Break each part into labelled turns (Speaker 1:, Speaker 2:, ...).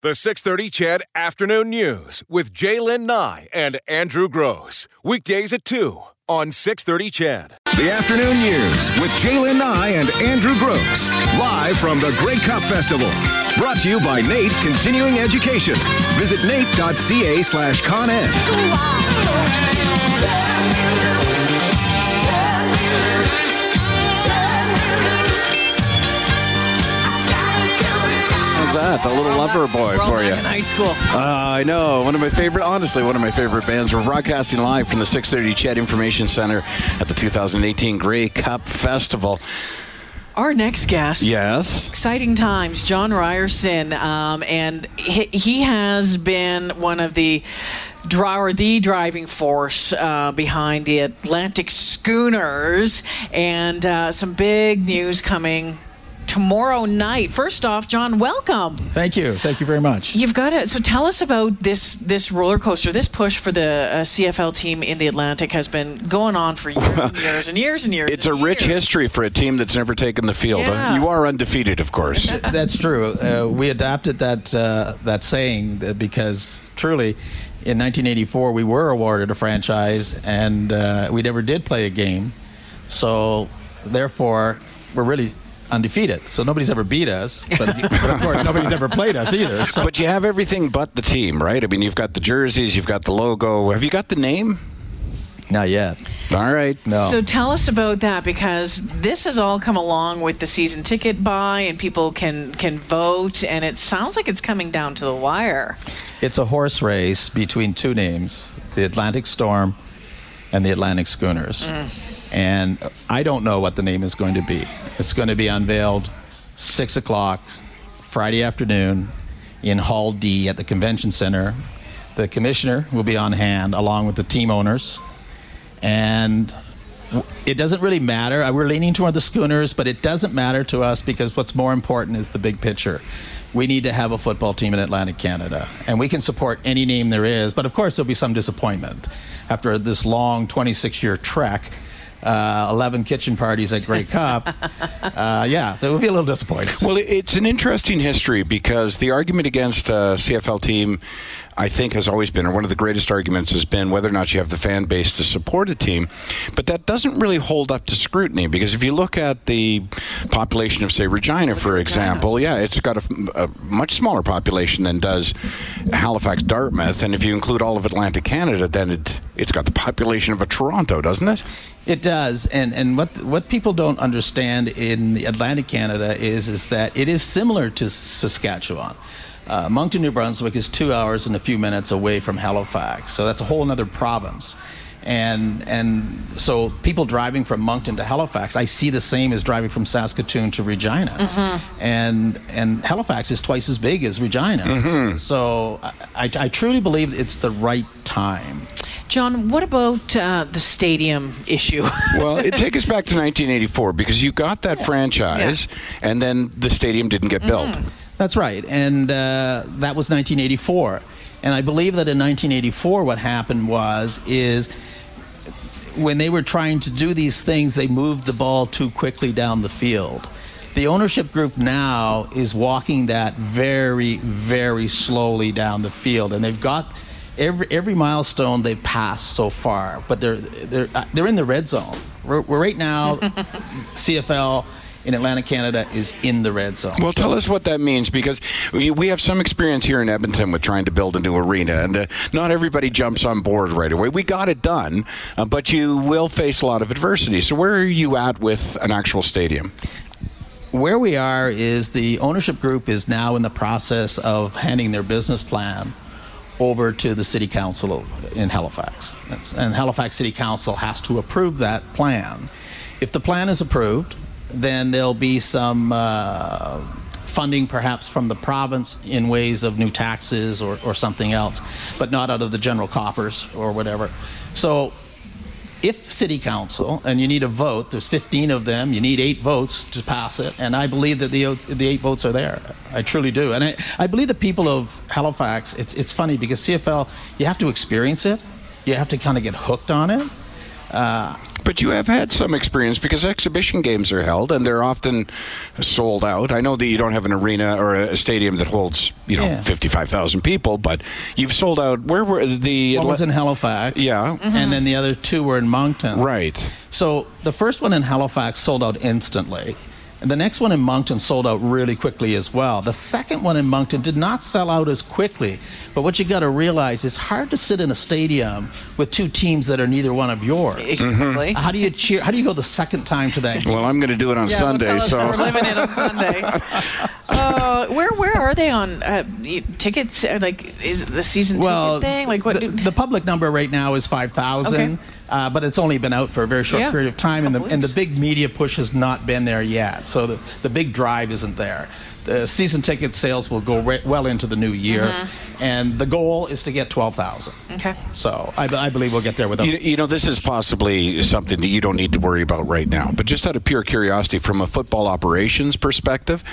Speaker 1: The 630 Ched Afternoon News with Jaylen Nye and Andrew Gross. Weekdays at 2 on 630 Ched.
Speaker 2: The Afternoon News with Jaylen Nye and Andrew Gross. Live from the Grey Cup Festival. Brought to you by NAIT Continuing Education. Visit nait.ca slash coned.
Speaker 3: How's that? The little Loverboy for you.
Speaker 4: in high school.
Speaker 3: Uh, I know. One of my favorite, honestly, one of my favorite bands. We're broadcasting live from the 630 Ched Information Center at the 2018 Grey Cup Festival.
Speaker 4: Our next guest.
Speaker 3: Yes.
Speaker 4: Exciting times. John Ryerson, um, and he, he has been one of the or the driving force uh, behind the Atlantic Schooners, and uh, some big news coming tomorrow night. First off, John, welcome.
Speaker 5: Thank you. Thank you very much.
Speaker 4: You've got it. So tell us about this this roller coaster. This push for the uh, CFL team in the Atlantic has been going on for years and years and years and years.
Speaker 3: It's
Speaker 4: and
Speaker 3: a rich history for a team that's never taken the field. Uh,
Speaker 4: Yeah.
Speaker 3: You are undefeated, of course.
Speaker 5: That's true. Uh, we adapted that uh, that saying uh, because truly, in 1984 we were awarded a franchise and uh, we never did play a game, so therefore we're really undefeated. So nobody's ever beat us, but, but of course nobody's ever played us either. So
Speaker 3: But you have everything but the team, right? I mean, you've got the jerseys, you've got the logo. Have you got the name?
Speaker 5: not yet.
Speaker 3: All right.
Speaker 5: No.
Speaker 4: So tell us about that because this has all come along with the season ticket buy and people can can vote and it sounds like it's coming down to the wire.
Speaker 5: It's a horse race between two names the Atlantic Storm and the Atlantic Schooners. Mm. And I don't know what the name is going to be. It's going to be unveiled 6 o'clock Friday afternoon in Hall D at the Convention Center. The commissioner will be on hand along with the team owners. And it doesn't really matter. Uh, We're leaning toward the schooners, but it doesn't matter to us because what's more important is the big picture. We need to have a football team in Atlantic Canada, and we can support any name there is. But of course, there'll be some disappointment after this long 26-year trek. Uh, 11 kitchen parties at Grey Cup. Uh, yeah, that would be a little disappointing.
Speaker 3: Well, it's an interesting history because the argument against a CFL team, I think, has always been, or one of the greatest arguments has been whether or not you have the fan base to support a team. But that doesn't really hold up to scrutiny because if you look at the population of, say, Regina, for example, yeah, it's got a, a much smaller population than does Halifax, Dartmouth. And if you include all of Atlantic Canada, then it, it's got the population of a Toronto, doesn't it?
Speaker 5: It does, and and what what people don't understand in the Atlantic Canada is is that it is similar to Saskatchewan. Uh, Moncton, New Brunswick, is two hours and a few minutes away from Halifax, so that's a whole other province. And and so people driving from Moncton to Halifax, I see the same as driving from Saskatoon to Regina, and and Halifax is twice as big as Regina. So I, I, I truly believe it's the right time.
Speaker 4: John, what about uh, the stadium issue?
Speaker 3: Well, it take us back to 1984 because you got that franchise, and then the stadium didn't get built.
Speaker 5: That's right, and uh, that was 1984. And I believe that in 1984, what happened was is when they were trying to do these things, they moved the ball too quickly down the field. The ownership group now is walking that very, very slowly down the field, and they've got every every milestone they've passed so far. But they're they're uh, they're in the red zone. We're, we're right now, CFL in Atlantic Canada is in the red zone.
Speaker 3: Well, tell us what that means because we, we have some experience here in Edmonton with trying to build a new arena, and uh, not everybody jumps on board right away. We got it done, uh, but you will face a lot of adversity. So, where are you at with an actual stadium?
Speaker 5: where we are is the ownership group is now in the process of handing their business plan over to the city council in Halifax. And Halifax City Council has to approve that plan. If the plan is approved, then there'll be some uh, funding perhaps from the province in ways of new taxes or, or something else, but not out of the general coppers or whatever. So if city council and you need a vote there's 15 of them you need eight votes to pass it and i believe that the, the eight votes are there. I truly do. And I, I believe the people of halifax it's, it's funny because cfl you have to experience it. You have to kind of get hooked on it
Speaker 3: But you have had some experience because exhibition games are held and they're often sold out. I know that you don't have an arena or a stadium that holds, you know,
Speaker 5: Yeah.
Speaker 3: 55,000 people, but you've sold out. Where were the.
Speaker 5: One was in Halifax.
Speaker 3: Yeah. Mm-hmm.
Speaker 5: And then the other two were in Moncton.
Speaker 3: Right.
Speaker 5: So the first one in Halifax sold out instantly. And the next one in Moncton sold out really quickly as well. The second one in Moncton did not sell out as quickly. But what you got to realize is hard to sit in a stadium with two teams that are neither one of yours.
Speaker 4: Exactly.
Speaker 5: How do you cheer? How do you go the second time to that game?
Speaker 3: Well, I'm going to do it on
Speaker 4: Yeah,
Speaker 3: Sunday,
Speaker 4: well, tell us
Speaker 3: so.
Speaker 4: we're living it on Sunday. Uh, where where are they on uh, tickets? Uh, Like, is it the season
Speaker 5: well,
Speaker 4: ticket thing? Like, what?
Speaker 5: The,
Speaker 4: do-
Speaker 5: the public number right now is five thousand,
Speaker 4: Okay.
Speaker 5: Uh, but it's only been out for a very short
Speaker 4: Yeah,
Speaker 5: period of time, and the and the big media push has not been there yet. So the the big drive isn't there. The season ticket sales will go re- well into the new year,
Speaker 4: Mm-hmm.
Speaker 5: and the goal is to get twelve thousand.
Speaker 4: okay.
Speaker 5: So I, I believe we'll get there without.
Speaker 3: You, you know, this is possibly something that you don't need to worry about right now. But just out of pure curiosity, from a football operations perspective,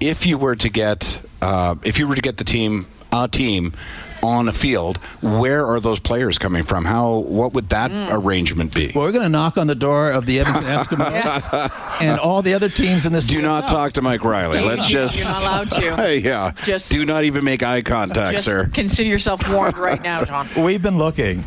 Speaker 3: if you were to get, uh, if you were to get the team, a team, on a field, where are those players coming from? How, what would that
Speaker 4: Mm.
Speaker 3: arrangement be?
Speaker 5: well, we're going to knock on the door of the Edmonton Eskimos and all the other teams in this.
Speaker 3: Do not talk to Mike Reilly. Let's
Speaker 4: You're
Speaker 3: just.
Speaker 4: not allowed to.
Speaker 3: yeah.
Speaker 4: Just-
Speaker 3: do not even make eye contact,
Speaker 4: Just
Speaker 3: sir.
Speaker 4: consider yourself warned right now, John.
Speaker 5: We've been looking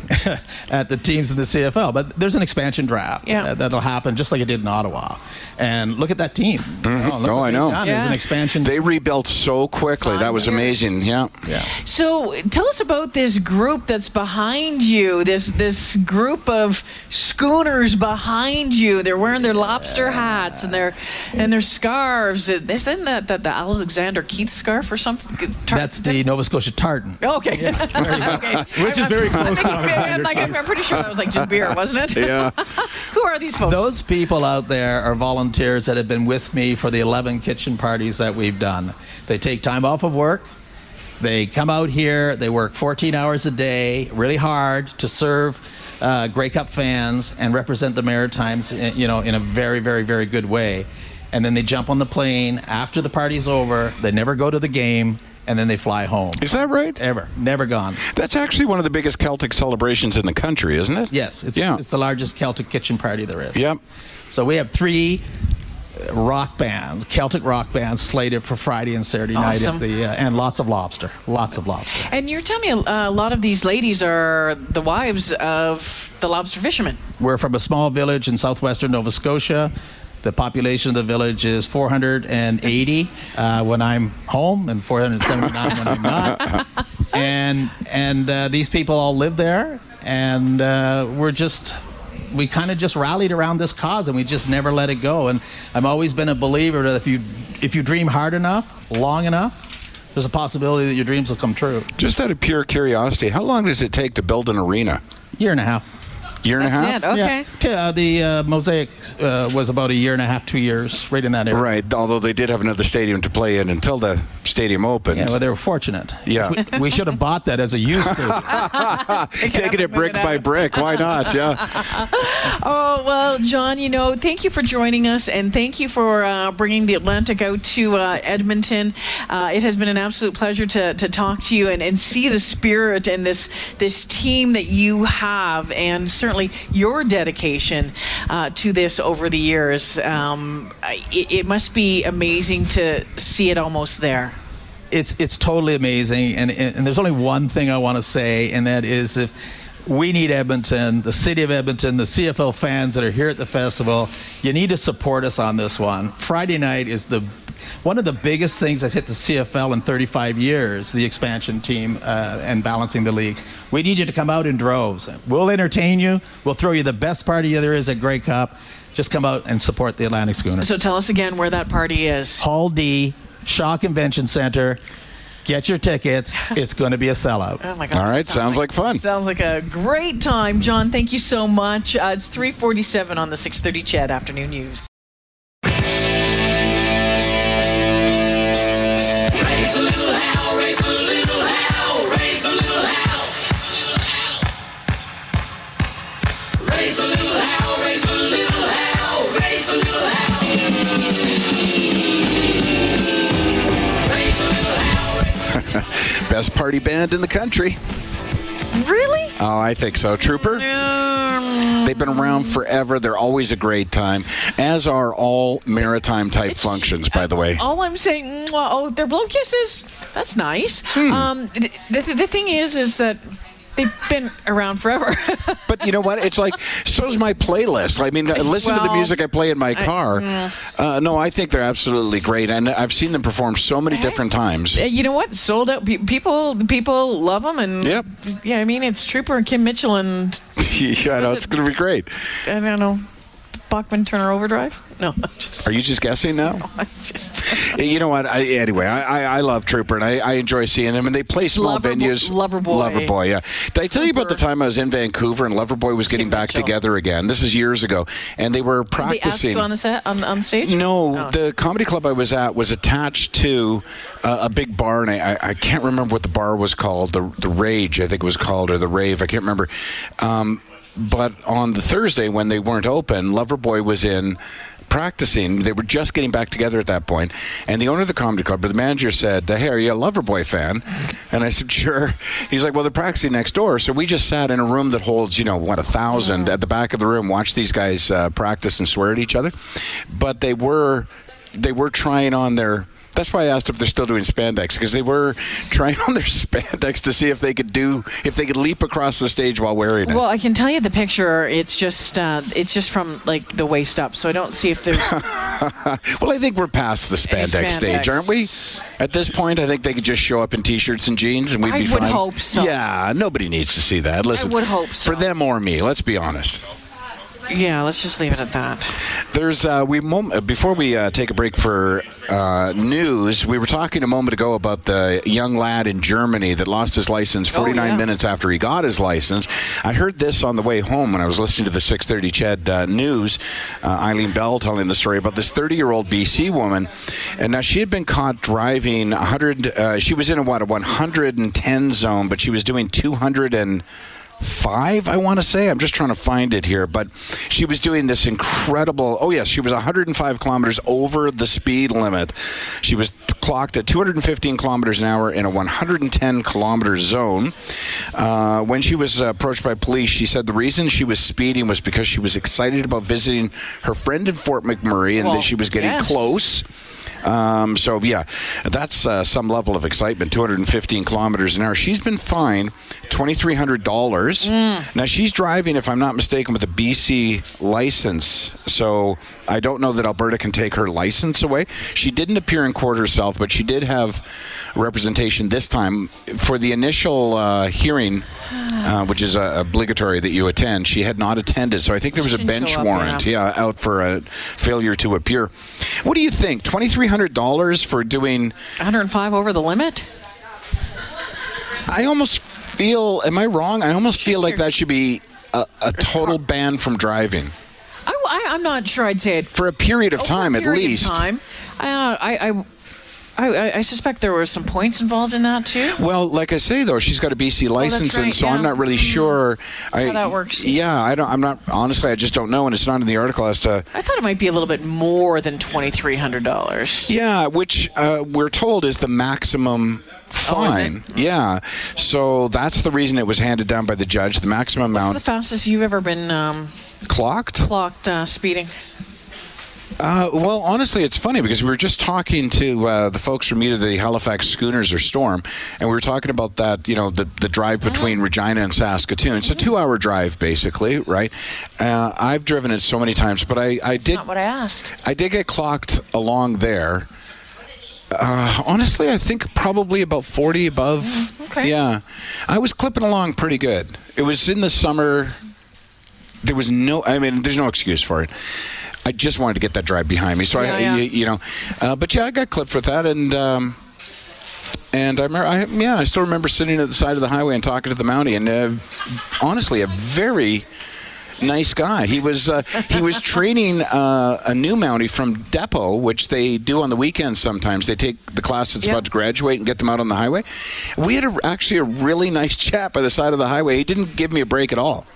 Speaker 5: at the teams in the CFL, but there's an expansion draft
Speaker 4: Yeah.
Speaker 5: uh, that'll happen just like it did in Ottawa. And look at that team. Oh, look
Speaker 3: Oh,
Speaker 5: what
Speaker 3: I know.
Speaker 5: done. There's an expansion.
Speaker 3: They rebuilt so quickly.
Speaker 4: Five
Speaker 3: that was
Speaker 4: years.
Speaker 3: amazing. Yeah.
Speaker 5: yeah.
Speaker 4: So tell us about this group that's behind you. This this group of schooners behind you. They're wearing their lobster hats and their and their scarves. Isn't that, that the Alexander Keith scarf or something? Tar-
Speaker 5: That's the Nova Scotia tartan.
Speaker 4: Oh, okay. okay.
Speaker 5: Which is very close to
Speaker 4: I'm,
Speaker 5: Alexander
Speaker 4: like, I'm pretty sure that was like just beer, wasn't it?
Speaker 3: Yeah.
Speaker 4: Who are these folks?
Speaker 5: Those people out there are volunteers that have been with me for the 11 kitchen parties that we've done. They take time off of work. They come out here. They work 14 hours a day, really hard to serve uh, Grey Cup fans and represent the Maritimes, eh, you know, in a very, very, very good way. And then they jump on the plane after the party's over. They never go to the game, and then they fly home.
Speaker 3: Is that right?
Speaker 5: Ever, never gone.
Speaker 3: That's actually one of the biggest Celtic celebrations in the country, isn't it?
Speaker 5: Yes, it's,
Speaker 3: Yeah.
Speaker 5: it's the largest Celtic kitchen party there is.
Speaker 3: Yep.
Speaker 5: So we have three rock bands, Celtic rock bands, slated for Friday and Saturday night
Speaker 4: Awesome.
Speaker 5: at the, uh, and lots of lobster, lots of lobster.
Speaker 4: and you're telling me a, a lot of these ladies are the wives of the lobster fishermen.
Speaker 5: We're from a small village in southwestern Nova Scotia. The population of the village is 480 uh, when I'm home and 479 when I'm not. And and uh, these people all live there, and uh, we're just we kind of just rallied around this cause, and we just never let it go. And I've always been a believer that if you if you dream hard enough, long enough, there's a possibility that your dreams will come true.
Speaker 3: Just out of pure curiosity, how long does it take to build an arena?
Speaker 5: Year and a half.
Speaker 3: Year and a half?
Speaker 4: It. Okay.
Speaker 5: Yeah, uh, the uh, mosaic uh, was about a year and a half, two years, right in that area.
Speaker 3: Right, although they did have another stadium to play in until the stadium opened.
Speaker 5: Yeah, well, they were fortunate.
Speaker 3: Yeah.
Speaker 5: we, we should have bought that as a used stadium.
Speaker 3: Taking it brick by brick, why not? Yeah.
Speaker 4: Oh, well, John, you know, thank you for joining us and thank you for uh, bringing the Atlantic out to uh, Edmonton. Uh, it has been an absolute pleasure to, to talk to you and, and see the spirit and this, this team that you have and certainly your dedication uh, to this over the years. Um, it, it must be amazing to see it almost there.
Speaker 5: it's it's totally amazing, and, and and there's only one thing I want to say, and that is if we need Edmonton, the city of Edmonton, the CFL fans that are here at the festival, you need to support us on this one. Friday night is the one of the biggest things that's hit the CFL in 35 years, the expansion team uh, and balancing the league. We need you to come out in droves. We'll entertain you. We'll throw you the best party there is at Grey Cup. Just come out and support the Atlantic Schooners.
Speaker 4: So tell us again where that party is.
Speaker 5: Hall D, Shaw Convention Center. Get your tickets. It's going to be a sellout.
Speaker 4: Oh my gosh.
Speaker 3: All right,
Speaker 4: it
Speaker 3: sounds like fun.
Speaker 4: Sounds like a great time, John. Thank you so much. Uh, it's 3:47 on the 6:30 Ched Afternoon News.
Speaker 3: Best party band in the country.
Speaker 4: Really?
Speaker 3: Oh, I think so. Trooper?
Speaker 4: Um,
Speaker 3: They've been around forever. They're always a great time, as are all maritime type functions, by the way.
Speaker 4: All I'm saying, mwah, oh, they're blow kisses. That's nice.
Speaker 3: Hmm.
Speaker 4: Um, the, the, the thing is, is that they've been around forever.
Speaker 3: But you know what? It's like so's my playlist. I mean, listen to the music I play in my car. uh, no, I think they're absolutely great, and I've seen them perform so many different times.
Speaker 4: you know what? Sold out. People, people love them, and
Speaker 3: Yep.
Speaker 4: yeah, I mean, it's Trooper and Kim Mitchell and
Speaker 3: yeah, no, it's going to be great.
Speaker 4: I don't know, Bachman Turner Overdrive. No, I'm just,
Speaker 3: Are you just guessing now?
Speaker 4: I'm just.
Speaker 3: You know what? I, anyway, I, I, I love Trooper, and I, I enjoy seeing them, and they play small
Speaker 4: Loverbo-
Speaker 3: venues.
Speaker 4: Loverboy.
Speaker 3: Loverboy, yeah. Did I tell you about the time I was in Vancouver and Loverboy was getting back
Speaker 4: Mitchell.
Speaker 3: together again? This is years ago, and they were
Speaker 4: They asked
Speaker 3: practicing.
Speaker 4: you on the set on on stage.
Speaker 3: No,
Speaker 4: Oh.
Speaker 3: the comedy club I was at was attached to uh, a big bar, and I, I- I can't remember what the bar was called. The the Rage, I think it was called, or the Rave. I can't remember. Um, but on the Thursday when they weren't open, Loverboy was in practicing. They were just getting back together at that point, and the owner of the comedy club, but the manager said, "Hey, are you a Loverboy fan?" And I said, "Sure." He's like, "Well, they're practicing next door." So we just sat in a room that holds, you know, what a thousand at the back of the room, watched these guys uh, practice and swear at each other. But they were they were trying on their. That's why I asked if they're still doing spandex because they were trying on their spandex to see if they could do if they could leap across the stage while wearing it.
Speaker 4: Well, I can tell you the picture. It's just uh, it's just from like the waist up, so I don't see if there's.
Speaker 3: Well, I think we're past the
Speaker 4: Any
Speaker 3: spandex, stage, aren't we? At this point, I think they could just show up in t-shirts and jeans, and we'd
Speaker 4: I
Speaker 3: be
Speaker 4: would
Speaker 3: fine.
Speaker 4: hope so.
Speaker 3: Yeah, nobody needs to see that. Listen, I
Speaker 4: would hope so.
Speaker 3: for them or me. Let's be honest.
Speaker 4: Yeah, let's just leave it at that.
Speaker 3: There's uh, we mom- before we uh, take a break for uh, news. We were talking a moment ago about the young lad in Germany that lost his license 49
Speaker 4: Oh, yeah.
Speaker 3: minutes after he got his license. I heard this on the way home when I was listening to the 6:30 Ched uh, news. Uh, Eileen Bell telling the story about this 30-year-old BC woman, and now she had been caught driving 100. Uh, she was in a what a 110 zone, but she was doing 200 and five, I want to say. I'm just trying to find it here, but she was doing this incredible. Oh yes, she was 105 kilometers over the speed limit. She was clocked at 215 kilometers an hour in a 110 kilometer zone. Uh, when she was approached by police, she said the reason she was speeding was because she was excited about visiting her friend in Fort McMurray and
Speaker 4: Well,
Speaker 3: that she was getting
Speaker 4: yes.
Speaker 3: close. Um, so yeah, that's uh, some level of excitement. 215 kilometers an hour. She's been fined twenty three hundred dollars. Now she's driving, if I'm not mistaken, with a BC license. So I don't know that Alberta can take her license away. She didn't appear in court herself, but she did have representation this time for the initial uh, hearing, uh, which is uh, obligatory that you attend. She had not attended, so I think there was a bench warrant.
Speaker 4: yeah.
Speaker 3: Yeah, out for a failure to appear. What do you think? Twenty three hundred dollars for doing?
Speaker 4: 105 over the limit.
Speaker 3: I almost feel. Am I wrong? I almost feel like that should be a, a total ban from driving
Speaker 4: I, am not sure I'd say it
Speaker 3: for a period of
Speaker 4: Oh, for a
Speaker 3: time, at
Speaker 4: period of
Speaker 3: least.
Speaker 4: Time. Uh, I, I, I, I suspect there were some points involved in that too.
Speaker 3: Well, like I say though, she's got a BC license, and
Speaker 4: right,
Speaker 3: so I'm not really sure I,
Speaker 4: How that works.
Speaker 3: Yeah, I don't. I'm not honestly. I just don't know, and it's not in the article as to.
Speaker 4: I thought it might be a little bit more than twenty three hundred dollars.
Speaker 3: Yeah, which uh, we're told is the maximum
Speaker 4: Oh,
Speaker 3: fine. Yeah, so that's the reason it was handed down by the judge. The maximum
Speaker 4: What's
Speaker 3: amount What's
Speaker 4: the fastest you've ever been um,
Speaker 3: clocked.
Speaker 4: clocked uh, speeding?
Speaker 3: Uh, well, honestly, it's funny because we were just talking to uh, the folks from either the Halifax Schooners or Storm, and we were talking about that, you know, the, the drive between Regina and Saskatoon. It's a two hour drive, basically, right? Uh, I've driven it so many times, but I, I
Speaker 4: That's
Speaker 3: did.
Speaker 4: not what I asked.
Speaker 3: I did get clocked along there. Uh, honestly, I think probably about 40 above.
Speaker 4: okay.
Speaker 3: Yeah. I was clipping along pretty good. It was in the summer. There was no, I mean, there's no excuse for it. I just wanted to get that drive behind me. So,
Speaker 4: Yeah,
Speaker 3: I,
Speaker 4: yeah.
Speaker 3: You, you know, uh, but yeah, I got clipped with that. And, um, and I remember, I, yeah, I still remember sitting at the side of the highway and talking to the Mountie, and uh, honestly, a very nice guy. He was uh, he was training uh, a new Mountie from Depot, which they do on the weekends. Sometimes they take the class that's
Speaker 4: Yeah.
Speaker 3: about to graduate and get them out on the highway. We had a, actually a really nice chat by the side of the highway. He didn't give me a break at all.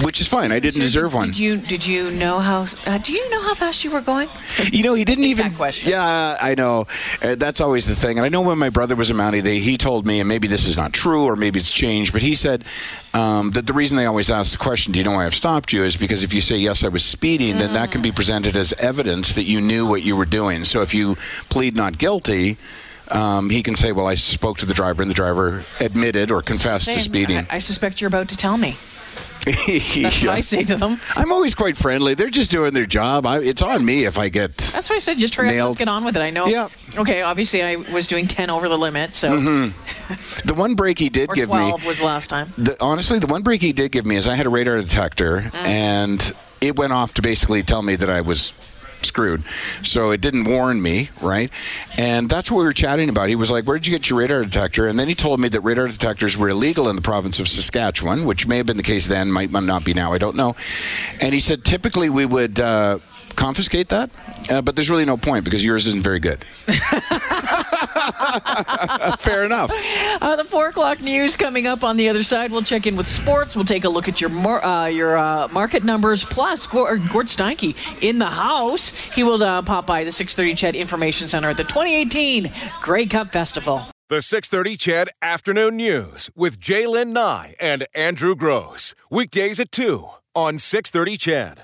Speaker 3: Which is fine. I didn't
Speaker 4: So
Speaker 3: deserve
Speaker 4: did,
Speaker 3: one.
Speaker 4: Did you did you know how uh, do you know how fast you were going?
Speaker 3: You know, he didn't even.
Speaker 4: that question.
Speaker 3: Yeah, I know. Uh, that's always the thing. And I know when my brother was a Mountie, they, he told me, and maybe this is not true, or maybe it's changed, but he said um, that the reason they always ask the question, "Do you know why I've stopped you?" is because if you say yes, I was speeding, then that can be presented as evidence that you knew what you were doing. So if you plead not guilty. Um, he can say, "Well, I spoke to the driver, and the driver admitted or confessed to speeding."
Speaker 4: I, I suspect you're about to tell me. That's what I say to them.
Speaker 3: I'm always quite friendly. They're just doing their job. I, it's on me if I get.
Speaker 4: That's why I said just hurry up. Let's get on with it. I know.
Speaker 3: Yeah.
Speaker 4: Okay. Obviously, I was doing ten over the limit, so
Speaker 3: The one break he did give me.
Speaker 4: twelve was last time.
Speaker 3: The, honestly, the one break he did give me is I had a radar detector,
Speaker 4: Mm.
Speaker 3: and it went off to basically tell me that I was screwed. So it didn't warn me, right? And that's what we were chatting about. He was like, "Where did you get your radar detector?" And then he told me that radar detectors were illegal in the province of Saskatchewan, which may have been the case then, might not be now. I don't know. And he said typically we would. Uh, Confiscate that, uh, but there's really no point because yours isn't very good. Fair enough.
Speaker 4: Uh, the four o'clock news coming up on the other side. We'll check in with sports. We'll take a look at your mar- uh, your uh, market numbers. Plus, Gord, Gord Steinke in the house. He will uh, pop by the 6:30 Ched Information Center at the 2018 Grey Cup Festival.
Speaker 1: The 630 Ched Afternoon News with Jaylen Nye and Andrew Gross. Weekdays at 2 on 630 Ched.